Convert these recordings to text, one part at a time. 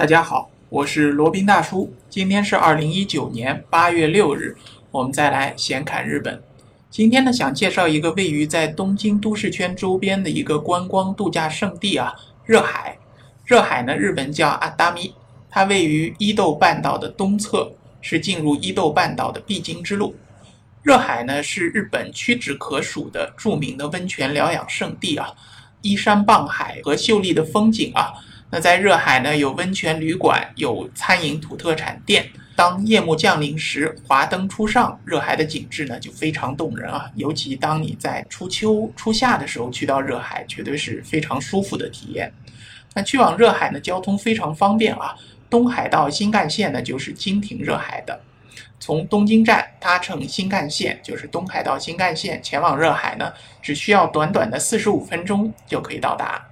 大家好，我是罗宾大叔。今天是二零一九年八月六日，我们再来闲侃日本。今天呢，想介绍一个位于在东京都市圈周边的一个观光度假胜地啊，热海。热海呢，日本叫阿达米，它位于伊豆半岛的东侧，是进入伊豆半岛的必经之路。热海呢，是日本屈指可数的著名的温泉疗养胜地啊，依山傍海和秀丽的风景啊。那在热海呢，有温泉旅馆，有餐饮土特产店。当夜幕降临时，华灯初上，热海的景致呢就非常动人啊。尤其当你在初秋、初夏的时候去到热海，绝对是非常舒服的体验。那去往热海呢，交通非常方便啊。东海道新干线呢就是经停热海的，从东京站搭乘新干线，就是东海道新干线前往热海呢，只需要短短的四十五分钟就可以到达。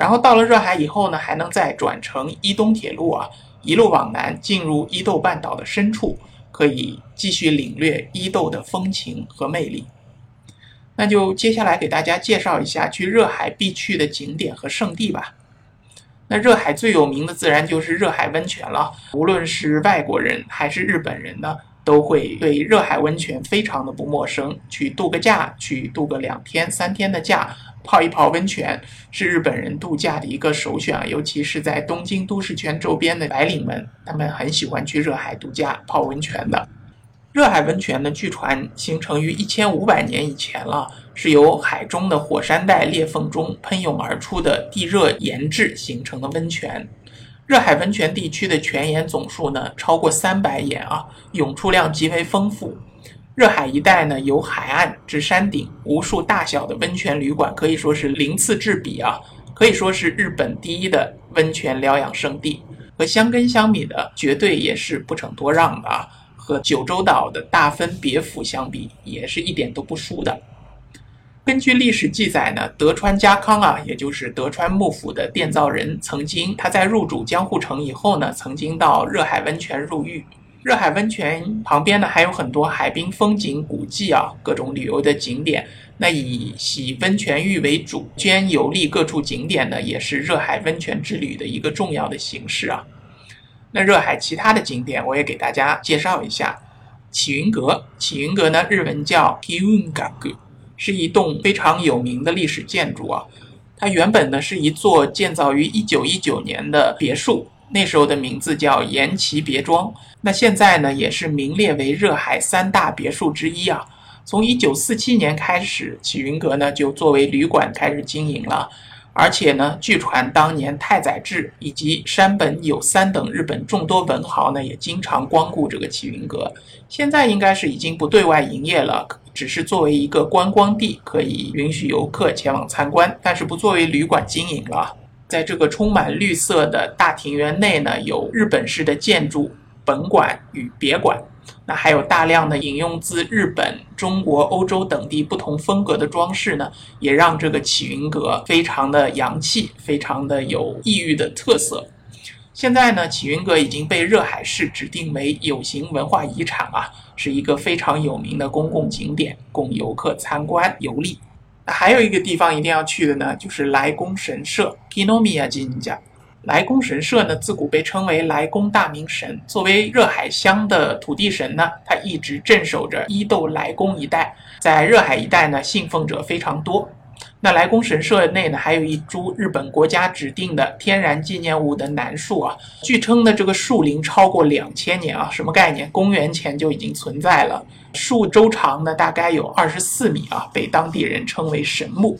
然后到了热海以后呢，还能再转乘伊东铁路啊，一路往南进入伊豆半岛的深处，可以继续领略伊豆的风情和魅力。那就接下来给大家介绍一下去热海必去的景点和胜地吧。那热海最有名的自然就是热海温泉了，无论是外国人还是日本人呢，都会对热海温泉非常的不陌生。去度个假，去度个两天三天的假。泡一泡温泉是日本人度假的一个首选啊，尤其是在东京都市圈周边的白领们，他们很喜欢去热海度假泡温泉的。热海温泉呢，据传形成于一千五百年以前了，是由海中的火山带裂缝中喷涌而出的地热岩质形成的温泉。热海温泉地区的泉眼总数呢，超过三百眼啊，涌出量极为丰富。热海一带呢，由海岸至山顶，无数大小的温泉旅馆，可以说是鳞次栉比啊，可以说是日本第一的温泉疗养胜地。和香根相比的，绝对也是不成多让的啊。和九州岛的大分别府相比，也是一点都不输的。根据历史记载呢，德川家康啊，也就是德川幕府的奠造人，曾经他在入主江户城以后呢，曾经到热海温泉入浴。热海温泉旁边呢，还有很多海滨风景、古迹啊，各种旅游的景点。那以洗温泉浴为主，兼游历各处景点呢，也是热海温泉之旅的一个重要的形式啊。那热海其他的景点，我也给大家介绍一下。启云阁，启云阁呢，日文叫 Kiyun 是一栋非常有名的历史建筑啊。它原本呢是一座建造于一九一九年的别墅。那时候的名字叫延崎别庄，那现在呢也是名列为热海三大别墅之一啊。从一九四七年开始，启云阁呢就作为旅馆开始经营了，而且呢，据传当年太宰治以及山本有三等日本众多文豪呢也经常光顾这个启云阁。现在应该是已经不对外营业了，只是作为一个观光地，可以允许游客前往参观，但是不作为旅馆经营了。在这个充满绿色的大庭园内呢，有日本式的建筑本馆与别馆，那还有大量的引用自日本、中国、欧洲等地不同风格的装饰呢，也让这个启云阁非常的洋气，非常的有异域的特色。现在呢，启云阁已经被热海市指定为有形文化遗产啊，是一个非常有名的公共景点，供游客参观游历。还有一个地方一定要去的呢，就是来宫神社 （Kinomiya Jinja）。来宫神社呢，自古被称为来宫大明神。作为热海乡的土地神呢，他一直镇守着伊豆来宫一带。在热海一带呢，信奉者非常多。那来宫神社内呢，还有一株日本国家指定的天然纪念物的楠树啊。据称呢，这个树龄超过两千年啊，什么概念？公元前就已经存在了。树周长呢，大概有二十四米啊，被当地人称为神木。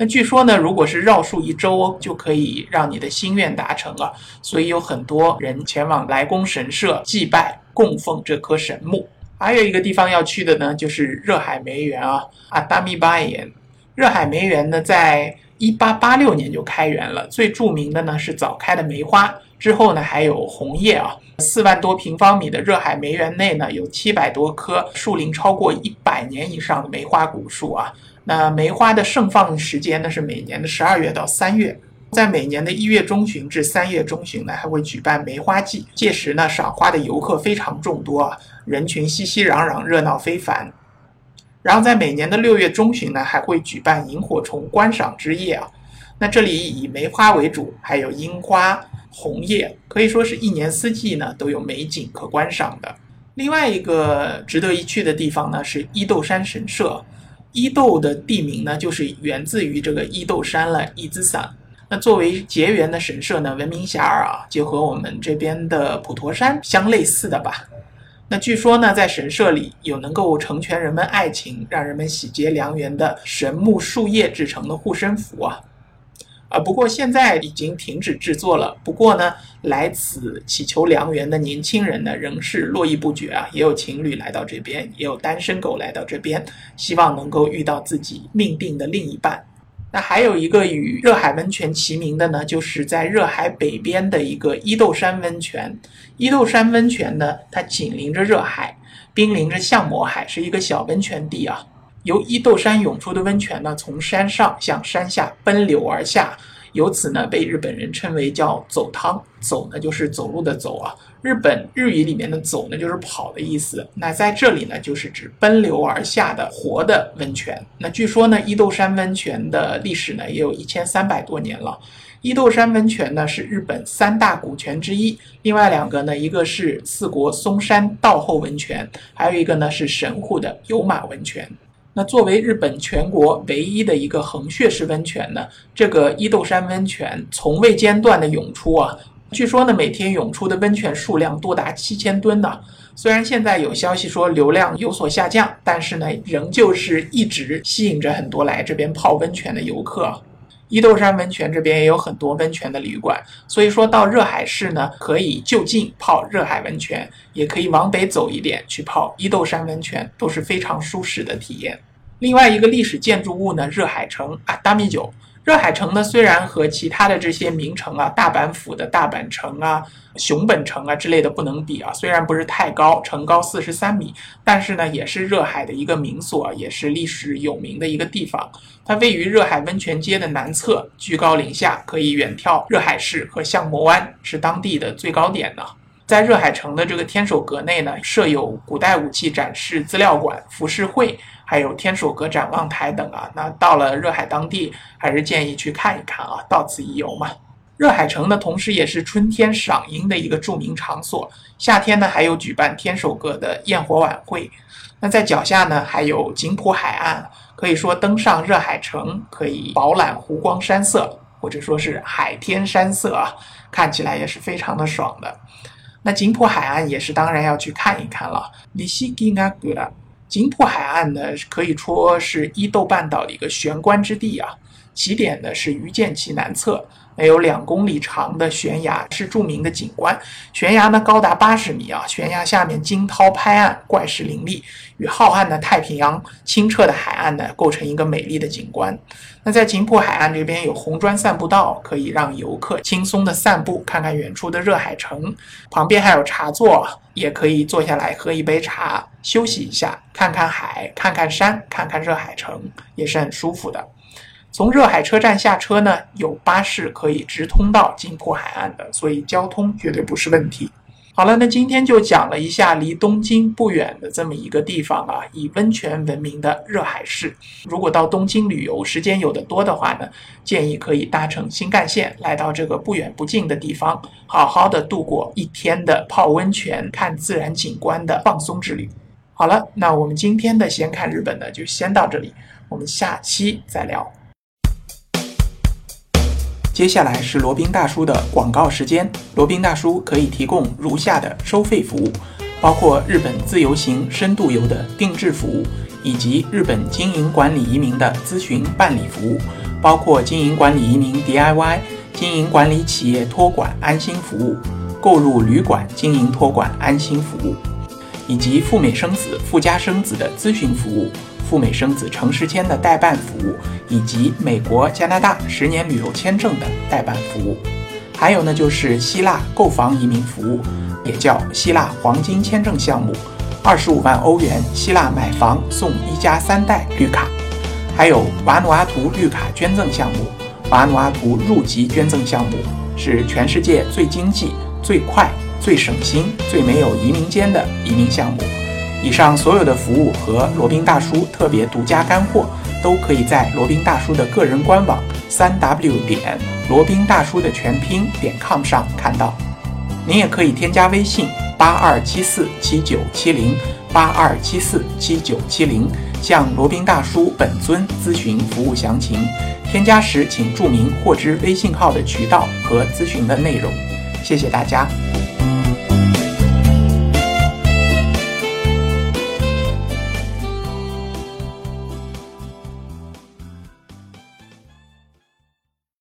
那据说呢，如果是绕树一周，就可以让你的心愿达成了。所以有很多人前往来宫神社祭拜供奉这棵神木。还有一个地方要去的呢，就是热海梅园啊，阿达米巴岩。热海梅园呢，在一八八六年就开园了。最著名的呢是早开的梅花，之后呢还有红叶啊。四万多平方米的热海梅园内呢，有七百多棵树龄超过一百年以上的梅花古树啊。那梅花的盛放时间呢是每年的十二月到三月，在每年的一月中旬至三月中旬呢，还会举办梅花季，届时呢赏花的游客非常众多啊，人群熙熙攘攘，热闹非凡。然后在每年的六月中旬呢，还会举办萤火虫观赏之夜啊。那这里以梅花为主，还有樱花、红叶，可以说是一年四季呢都有美景可观赏的。另外一个值得一去的地方呢是伊豆山神社。伊豆的地名呢就是源自于这个伊豆山了，伊兹山。那作为结缘的神社呢，闻名遐迩啊，就和我们这边的普陀山相类似的吧。那据说呢，在神社里有能够成全人们爱情、让人们喜结良缘的神木树叶制成的护身符啊。啊，不过现在已经停止制作了。不过呢，来此祈求良缘的年轻人呢，仍是络绎不绝啊。也有情侣来到这边，也有单身狗来到这边，希望能够遇到自己命定的另一半。那还有一个与热海温泉齐名的呢，就是在热海北边的一个伊豆山温泉。伊豆山温泉呢，它紧邻着热海，濒临着相模海，是一个小温泉地啊。由伊豆山涌出的温泉呢，从山上向山下奔流而下，由此呢被日本人称为叫走汤。走呢就是走路的走啊，日本日语里面的走呢就是跑的意思。那在这里呢就是指奔流而下的活的温泉。那据说呢伊豆山温泉的历史呢也有一千三百多年了。伊豆山温泉呢是日本三大古泉之一，另外两个呢一个是四国松山道后温泉，还有一个呢是神户的有马温泉。那作为日本全国唯一的一个横穴式温泉呢，这个伊豆山温泉从未间断的涌出啊，据说呢每天涌出的温泉数量多达七千吨呢。虽然现在有消息说流量有所下降，但是呢仍旧是一直吸引着很多来这边泡温泉的游客。伊豆山温泉这边也有很多温泉的旅馆，所以说到热海市呢，可以就近泡热海温泉，也可以往北走一点去泡伊豆山温泉，都是非常舒适的体验。另外一个历史建筑物呢，热海城啊，大米酒。热海城呢，虽然和其他的这些名城啊，大阪府的大阪城啊、熊本城啊之类的不能比啊，虽然不是太高，城高四十三米，但是呢，也是热海的一个名所，也是历史有名的一个地方。它位于热海温泉街的南侧，居高临下，可以远眺热海市和相模湾，是当地的最高点呢。在热海城的这个天守阁内呢，设有古代武器展示资料馆、浮世绘。还有天守阁展望台等啊，那到了热海当地，还是建议去看一看啊，到此一游嘛。热海城呢，同时也是春天赏樱的一个著名场所，夏天呢还有举办天守阁的焰火晚会。那在脚下呢，还有景浦海岸，可以说登上热海城可以饱览湖光山色，或者说是海天山色啊，看起来也是非常的爽的。那景浦海岸也是当然要去看一看了。津浦海岸呢，可以说是伊豆半岛的一个玄关之地啊。起点呢是鱼见崎南侧，那有两公里长的悬崖，是著名的景观。悬崖呢高达八十米啊，悬崖下面惊涛拍岸，怪石林立，与浩瀚的太平洋、清澈的海岸呢构成一个美丽的景观。那在景浦海岸这边有红砖散步道，可以让游客轻松的散步，看看远处的热海城。旁边还有茶座，也可以坐下来喝一杯茶，休息一下，看看海，看看山，看看热海城，也是很舒服的。从热海车站下车呢，有巴士可以直通到金浦海岸的，所以交通绝对不是问题。好了，那今天就讲了一下离东京不远的这么一个地方啊，以温泉闻名的热海市。如果到东京旅游，时间有的多的话呢，建议可以搭乘新干线来到这个不远不近的地方，好好的度过一天的泡温泉、看自然景观的放松之旅。好了，那我们今天的先看日本呢，就先到这里，我们下期再聊。接下来是罗宾大叔的广告时间。罗宾大叔可以提供如下的收费服务，包括日本自由行、深度游的定制服务，以及日本经营管理移民的咨询办理服务，包括经营管理移民 DIY、经营管理企业托管安心服务、购入旅馆经营托管安心服务，以及赴美生子、赴加生子的咨询服务。赴美生子、城市签的代办服务，以及美国、加拿大十年旅游签证的代办服务，还有呢就是希腊购房移民服务，也叫希腊黄金签证项目，二十五万欧元希腊买房送一家三代绿卡，还有瓦努阿图绿卡捐赠项目，瓦努阿图入籍捐赠项目是全世界最经济、最快、最省心、最没有移民间的移民项目。以上所有的服务和罗宾大叔特别独家干货，都可以在罗宾大叔的个人官网三 w 点罗宾大叔的全拼点 com 上看到。您也可以添加微信八二七四七九七零八二七四七九七零，向罗宾大叔本尊咨询服务详情。添加时请注明获知微信号的渠道和咨询的内容。谢谢大家。